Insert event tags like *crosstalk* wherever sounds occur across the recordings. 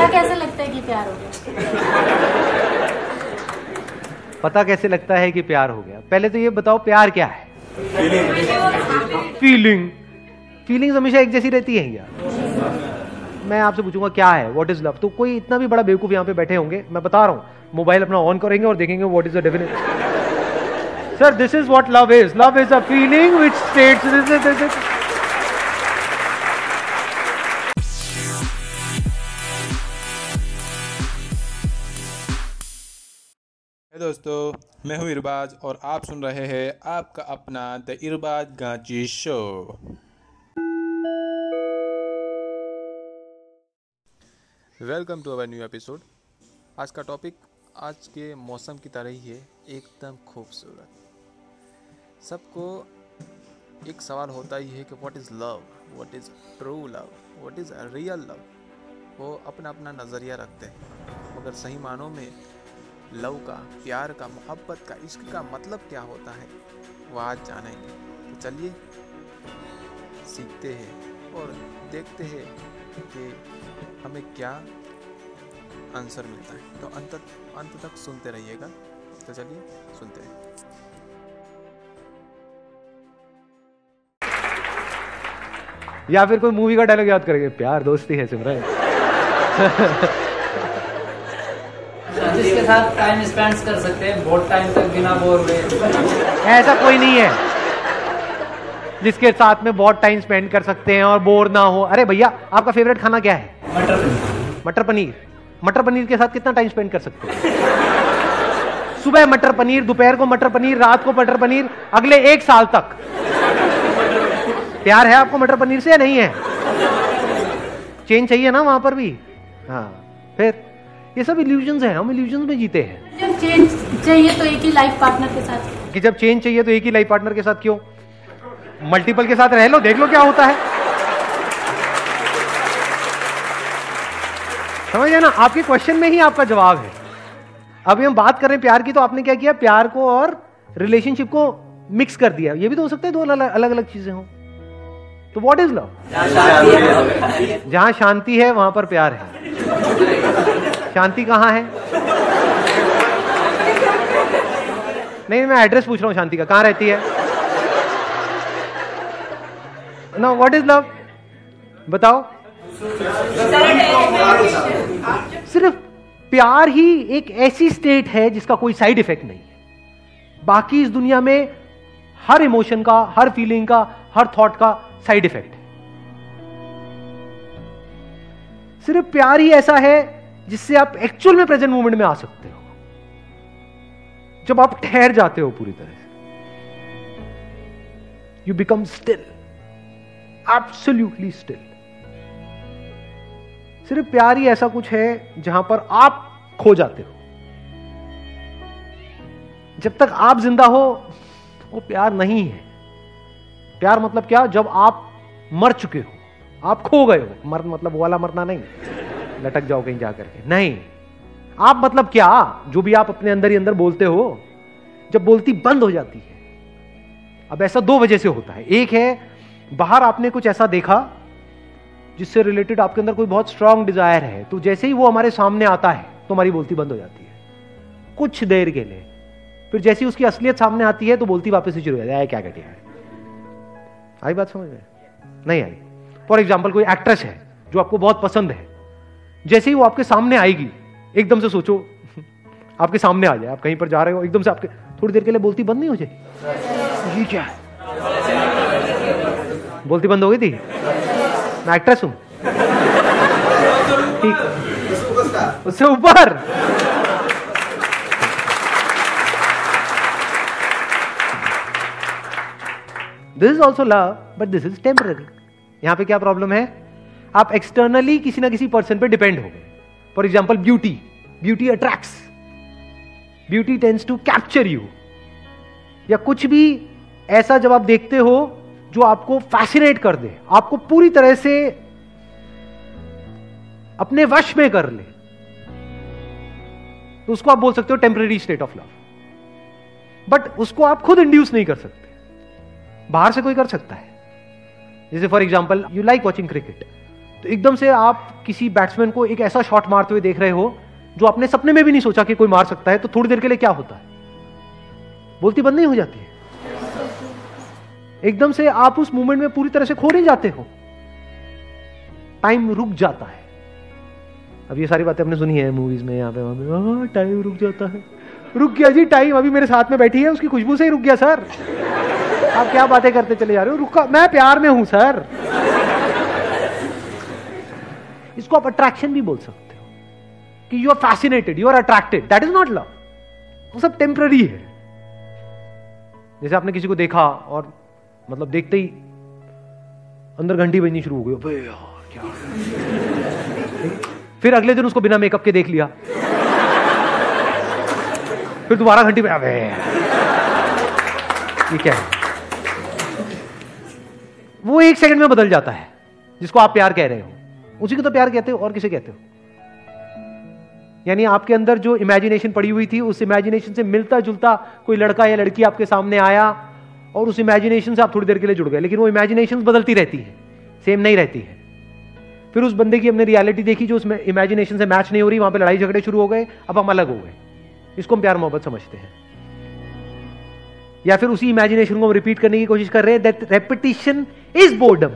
पता कैसे लगता है कि प्यार हो गया? पता कैसे लगता है कि प्यार हो गया? पहले तो ये बताओ प्यार क्या है? फीलिंग फीलिंग्स हमेशा एक जैसी रहती है यार मैं आपसे पूछूँगा क्या है? व्हाट इज़ लव तो कोई इतना भी बड़ा बेवकूफ़ यहाँ पे बैठे होंगे मैं बता रहा हूँ। मोबाइल अपना ऑन करेंगे और देखेंगे what is the definite sir this is what love is love is a feeling which states दोस्तों, मैं हूँ इरबाज और आप सुन रहे हैं आपका अपना the Irbaz Ganchi show. Welcome to our new episode आज का टॉपिक आज के मौसम की तरह ही है, एकदम खूबसूरत। सबको एक सवाल होता ही है कि what is love what is true love what is real love वो अपना अपना नज़रिया रखते हैं। मगर सही मानों में लव का, प्यार का, मोहब्बत का, इश्क का मतलब क्या होता है? वह आज जानेंगे। तो चलिए, सीखते हैं और देखते हैं कि हमें क्या आंसर मिलता है। तो अंत अंत तक सुनते रहिएगा। तो चलिए, सुनते हैं। या फिर कोई मूवी का डायलॉग याद करेंगे। प्यार, दोस्ती है, सिमरन। *laughs* जिसके साथ टाइम स्पेंड कर सकते हैं बहुत टाइम तक बिना बोर हुए। ऐसा कोई नहीं है जिसके साथ में बहुत टाइम स्पेंड कर सकते हैं और बोर ना हो। अरे भैया आपका फेवरेट खाना क्या है? मटर पनीर। मटर पनीर। मटर पनीर के साथ कितना टाइम स्पेंड कर सकते हैं? सुबह मटर पनीर दोपहर को मटर पनीर रात को मटर पनीर अगले एक साल तक। प्यार है आपको मटर पनीर से या नहीं है? चेंज चाहिए ना वहाँ पर भी। हाँ फिर? ये सब इल्यूजन है हम इल्यूजन में जीते हैं। जब चेंज चाहिए तो एक ही लाइफ पार्टनर के साथ। कि जब चेंज चाहिए तो एक ही लाइफ पार्टनर के साथ क्यों? मल्टीपल के साथ रह लो देख लो क्या होता है। समझ ना? आपके क्वेश्चन में ही आपका जवाब है। अभी हम बात कर रहे हैं प्यार की तो आपने क्या किया? प्यार को और रिलेशनशिप को मिक्स कर दिया। ये भी तो हो सकता है दो अलग अलग, अलग चीज़ें हो। तो व्हाट इज़ लव जहाँ शांति है वहाँ पर प्यार है। शांति कहाँ है? नहीं, मैं एड्रेस पूछ रहा हूँ शांति का। कहाँ रहती है? ना व्हाट इज़ लव बताओ। सिर्फ़ प्यार ही एक ऐसी स्टेट है जिसका कोई साइड इफ़ेक्ट नहीं है। बाकी इस दुनिया में हर इमोशन का, हर फीलिंग का, हर थॉट का साइड इफ़ेक्ट है। सिर्फ़ प्यार ही ऐसा है जिससे आप एक्चुअल में प्रेजेंट मोमेंट में आ सकते हो। जब आप ठहर जाते हो पूरी तरह से। You become still absolutely still सिर्फ़ प्यार ही ऐसा कुछ है जहाँ पर आप खो जाते हो। जब तक आप ज़िंदा हो, वो प्यार नहीं है। प्यार मतलब क्या? जब आप मर चुके हो। आप खो गए हो। मर मतलब वो वाला मरना नहीं। लटक जाओ कहीं जाकर के नहीं। आप मतलब क्या? जो भी आप अपने अंदर ही अंदर बोलते हो, जब बोलती बंद हो जाती है। अब ऐसा दो वजह से होता है। एक है, बाहर आपने कुछ ऐसा देखा, जिससे रिलेटेड आपके अंदर कोई बहुत स्ट्रांग डिज़ायर है तो जैसे ही वो हमारे सामने आता है तो हमारी बोलती बंद हो जाती है। कुछ देर के लिए। फिर जैसी उसकी असलियत सामने आती है तो बोलती वापस से शुरू हो है क्या घटिया है? आई बात समझ में? नहीं आई। फॉर एग्ज़ाम्पल कोई एक्ट्रेस है, जो आपको बहुत पसंद है जैसे ही वो आपके सामने आएगी, एकदम से सोचो, *laughs* आपके सामने आ जाए, आप कहीं पर जा रहे हो, एकदम से आपके, थोड़ी देर के लिए बोलती बंद नहीं हो जाए? ये क्या है? बोलती बंद हो गई थी? मैं एक्ट्रेस हूँ। ठीक। उससे ऊपर। This is also love but this is temporary यहाँ पे क्या प्रॉब्लम है? आप एक्सटर्नली किसी ना किसी पर्सन पे डिपेंड हो गए। For example beauty beauty attracts beauty tends to capture you या कुछ भी ऐसा जब आप देखते हो जो आपको फैसिनेट कर दे, आपको पूरी तरह से अपने वश में कर ले तो उसको आप बोल सकते हो temporary state of love but उसको आप खुद इंड्यूस नहीं कर सकते। बाहर से कोई कर सकता है। जैसे for example you like watching cricket तो एकदम से आप किसी बैट्समैन को एक ऐसा शॉट मारते हुए देख रहे हो, जो अपने सपने में भी नहीं सोचा कि कोई मार सकता है तो थोड़ी देर के लिए क्या होता है? बोलती बंद नहीं हो जाती है। एकदम से आप उस मूवमेंट में पूरी तरह से खो नहीं जाते हो। टाइम रुक जाता है। अब ये सारी बातें आपने सुनी है मूवीज़ में, यहाँ पे, वहाँ टाइम रुक जाता है। रुक गया जी टाइम अभी मेरे साथ में बैठी है, उसकी खुशबू से ही रुक गया सर आप क्या बातें करते चले जा रहे हो? रुका, मैं प्यार में हूँ सर इसको आप अट्रैक्शन भी बोल सकते हो। कि you are fascinated you are attracted that is not love वो सब टेम्पररी है। जैसे आपने किसी को देखा और मतलब देखते ही अंदर घंटी बजनी शुरू हो गई अबे यार क्या *laughs* फिर अगले दिन उसको बिना मेकअप के देख लिया। फिर दोबारा घंटी बजा अबे। ये क्या है? वो एक सेकंड में बदल जाता है जिसको आप प्यार कह रहे हो। उसी को तो प्यार कहते हो, और किसे कहते हो? यानी आपके अंदर जो इमेजिनेशन पड़ी हुई थी, उस इमेजिनेशन से मिलता जुलता कोई लड़का या लड़की आपके सामने आया, और उस इमेजिनेशन से आप थोड़ी देर के लिए जुड़ गए, लेकिन वो इमेजिनेशन बदलती रहती है सेम नहीं रहती है। फिर उस बंदे की हमने रियलिटी देखी जो उसमें इमेजिनेशन से मैच नहीं हो रही, वहाँ पे लड़ाई झगड़े शुरू हो गए, अब हम अलग हो गए। इसको हम प्यार मोहब्बत समझते हैं। या फिर उसी इमेजिनेशन को हम रिपीट करने की कोशिश कर रहे हैं that repetition is boredom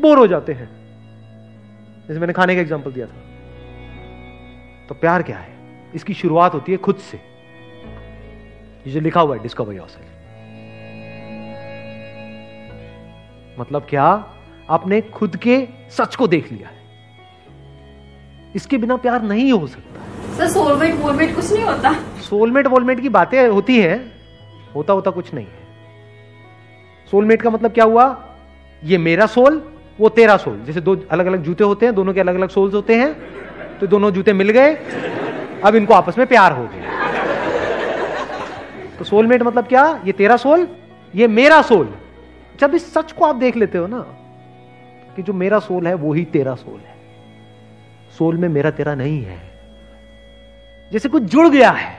bore हो जाते हैं। जैसे मैंने खाने का एग्ज़ाम्पल दिया था। तो प्यार क्या है? इसकी शुरुआत होती है खुद से। ये जो लिखा हुआ है डिस्कवर योरसेल्फ मतलब क्या? आपने खुद के सच को देख लिया है। इसके बिना प्यार नहीं हो सकता। सर सोलमेट वोलमेट कुछ नहीं होता। सोलमेट वोलमेट की बातें होती हैं। होता होता कुछ नहीं है। सोलमेट का मतलब क्या हुआ? ये मेरा सोल वो तेरा सोल, जैसे दो अलग अलग जूते होते हैं, दोनों के अलग अलग सोल्स होते हैं तो दोनों जूते मिल गए, अब इनको आपस में प्यार हो गया। तो सोलमेट मतलब क्या? ये तेरा सोल, ये मेरा सोल। जब इस सच को आप देख लेते हो ना, कि जो मेरा सोल है, वो ही तेरा सोल है। सोल में मेरा तेरा नहीं है। जैसे कुछ जुड़ गया है,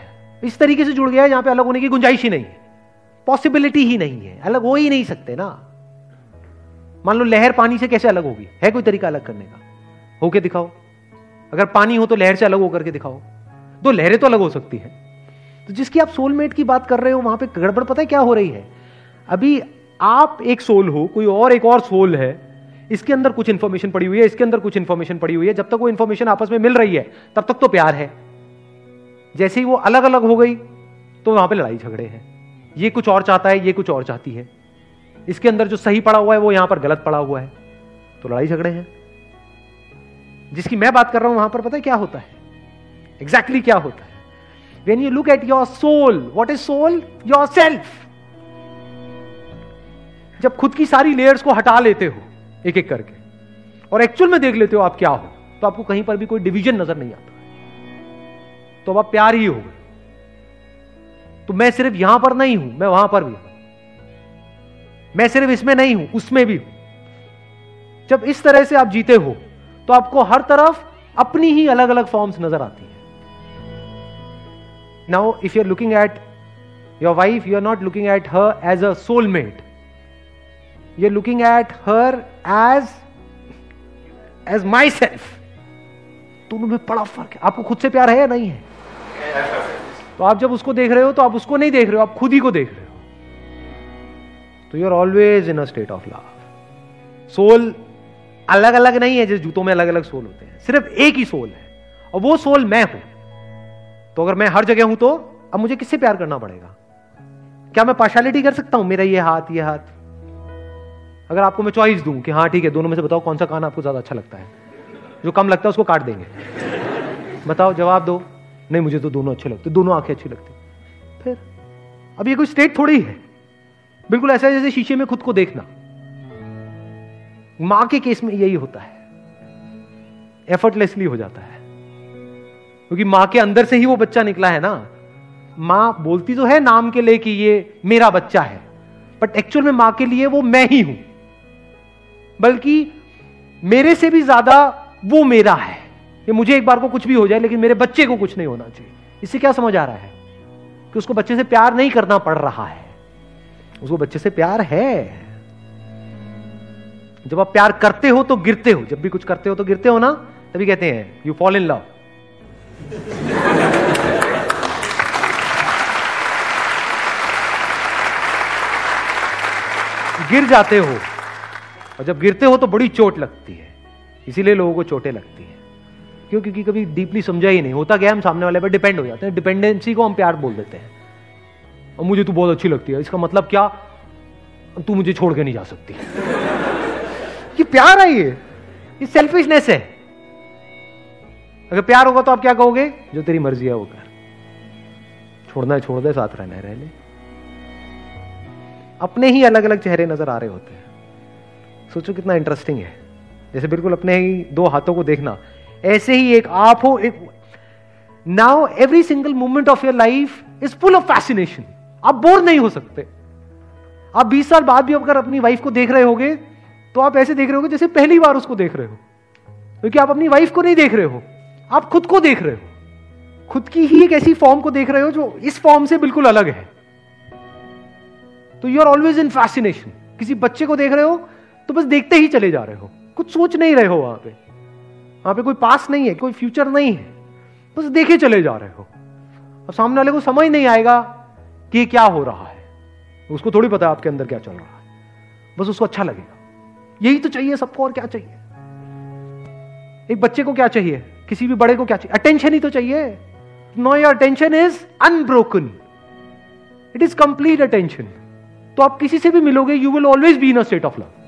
इस तरीके से जुड़ गया है, जहाँ पे अलग होने की गुंजाइश ही नहीं है। पॉसिबिलिटी ही नहीं है, अलग हो ही नहीं सकते ना। मान लो लहर पानी से कैसे अलग होगी? है कोई तरीका अलग करने का? होके दिखाओ। अगर पानी हो तो लहर से अलग होकर के दिखाओ। दो लहरें तो अलग हो सकती है। तो जिसकी आप सोलमेट की बात कर रहे हो, वहाँ पे गड़बड़ पता है क्या हो रही है? अभी आप एक सोल हो, कोई और एक और सोल है, इसके अंदर कुछ इंफॉर्मेशन पड़ी हुई है, इसके अंदर कुछ इंफॉर्मेशन पड़ी हुई है। जब तक वो इंफॉर्मेशन आपस में मिल रही है, तब तक तो प्यार है। जैसे ही वो अलग अलग हो गई तो वहाँ पे लड़ाई झगड़े हैं। ये कुछ और चाहता है, ये कुछ और चाहती है। इसके अंदर जो सही पड़ा हुआ है, वो यहाँ पर गलत पड़ा हुआ है। तो लड़ाई झगड़े हैं। जिसकी मैं बात कर रहा हूँ, वहाँ पर पता है क्या होता है? एग्जैक्टली exactly क्या होता है? When you look at your soul what is soul your self जब खुद की सारी लेयर्स को हटा लेते हो एक एक करके, और एक्चुअल में देख लेते हो आप क्या हो तो आपको कहीं पर भी कोई डिवीज़न नज़र नहीं आता। तो अब आप प्यार ही हो गए। तो मैं सिर्फ़ यहाँ पर नहीं हूँ, मैं वहाँ पर भी हूँ। मैं सिर्फ़ इसमें नहीं हूँ उसमें भी हूँ। जब इस तरह से आप जीते हो तो आपको हर तरफ़ अपनी ही अलग अलग फॉर्म्स नज़र आती है। Now if you are looking at your wife you are not looking at her as a soulmate you are looking at her as as my self दोनों में बड़ा फ़र्क है। आपको खुद से प्यार है या नहीं है? तो आप जब उसको देख रहे हो तो आप उसको नहीं देख रहे हो आप खुद ही को देख रहे हो। तो you are always in a state of love soul अलग अलग नहीं है, जैसे जूतों में अलग अलग सोल होते हैं। सिर्फ़ एक ही सोल है। और वो सोल मैं हूँ। तो अगर मैं हर जगह हूँ तो अब मुझे किससे प्यार करना पड़ेगा? क्या मैं पार्शलिटी कर सकता हूँ? मेरा ये हाथ ये हाथ। अगर आपको मैं चॉइस दूँ कि हाँ ठीक है, दोनों में से बताओ कौन सा कान आपको ज़्यादा अच्छा लगता है। जो कम लगता है उसको काट देंगे। बताओ, जवाब दो। नहीं, मुझे तो दोनों अच्छे लगते दोनों आँखें अच्छी लगती फिर? अब ये कोई स्टेट थोड़ी है। बिल्कुल ऐसा जैसे शीशे में खुद को देखना। माँ के केस में यही होता है। एफर्टलेसली हो जाता है। क्योंकि माँ के अंदर से ही वो बच्चा निकला है ना। माँ बोलती तो है नाम के लिए कि ये मेरा बच्चा है। बट एक्चुअल में माँ के लिए वो मैं ही हूँ। बल्कि मेरे से भी ज़्यादा वो मेरा है। ये मुझे एक बार को कुछ भी हो जाए, लेकिन मेरे बच्चे को कुछ नहीं होना चाहिए। इससे क्या समझ आ रहा है? कि उसको बच्चे से प्यार नहीं करना पड़ रहा है। उसको बच्चे से प्यार है। जब आप प्यार करते हो तो गिरते हो। जब भी कुछ करते हो तो गिरते हो ना? तभी कहते हैं यू फॉल इन लव गिर जाते हो। और जब गिरते हो तो बड़ी चोट लगती है। इसीलिए लोगों को चोटें लगती है। क्यों? क्योंकि कभी डीपली समझा ही नहीं। होता क्या हम सामने वाले पर डिपेंड हो जाते हैं। डिपेंडेंसी को हम प्यार बोल देते हैं। और मुझे तू बहुत अच्छी लगती है। इसका मतलब क्या? तू मुझे छोड़ के नहीं जा सकती। ये प्यार है ये। ये सेल्फिशनेस है। अगर प्यार होगा तो आप क्या कहोगे? जो तेरी मर्ज़ी है, वो कर। छोड़ना है, छोड़ दे, साथ रहना है, रह ले। अपने ही अलग अलग चेहरे नज़र आ रहे होते हैं। सोचो कितना इंटरेस्टिंग है। जैसे बिल्कुल अपने ही दो हाथों को देखना। ऐसे ही एक आप हो, एक now every single moment of your life is full of fascination आप बोर नहीं हो सकते। आप 20 साल बाद भी अगर अपनी वाइफ को देख रहे होगे तो आप ऐसे देख रहे होगे जैसे पहली बार उसको देख रहे हो। क्योंकि आप अपनी वाइफ को नहीं देख रहे हो, आप खुद को देख रहे हो। खुद की ही एक ऐसी फॉर्म को देख रहे हो जो इस फॉर्म से बिल्कुल अलग है। तो you are always in fascination किसी बच्चे को देख रहे हो तो बस देखते ही चले जा रहे हो। कुछ सोच नहीं रहे हो वहाँ पे। वहाँ पे कोई पास नहीं है, कोई फ्यूचर नहीं है। बस देखे चले जा रहे हो। अब सामने वाले को समझ नहीं आएगा कि क्या हो रहा है? उसको थोड़ी पता है आपके अंदर क्या चल रहा है। बस उसको अच्छा लगेगा। यही तो चाहिए सबको और क्या चाहिए? एक बच्चे को क्या चाहिए? किसी भी बड़े को क्या चाहिए? अटेंशन ही तो चाहिए। No your attention is unbroken it is complete attention तो आप किसी से भी मिलोगे you will always be in a state of love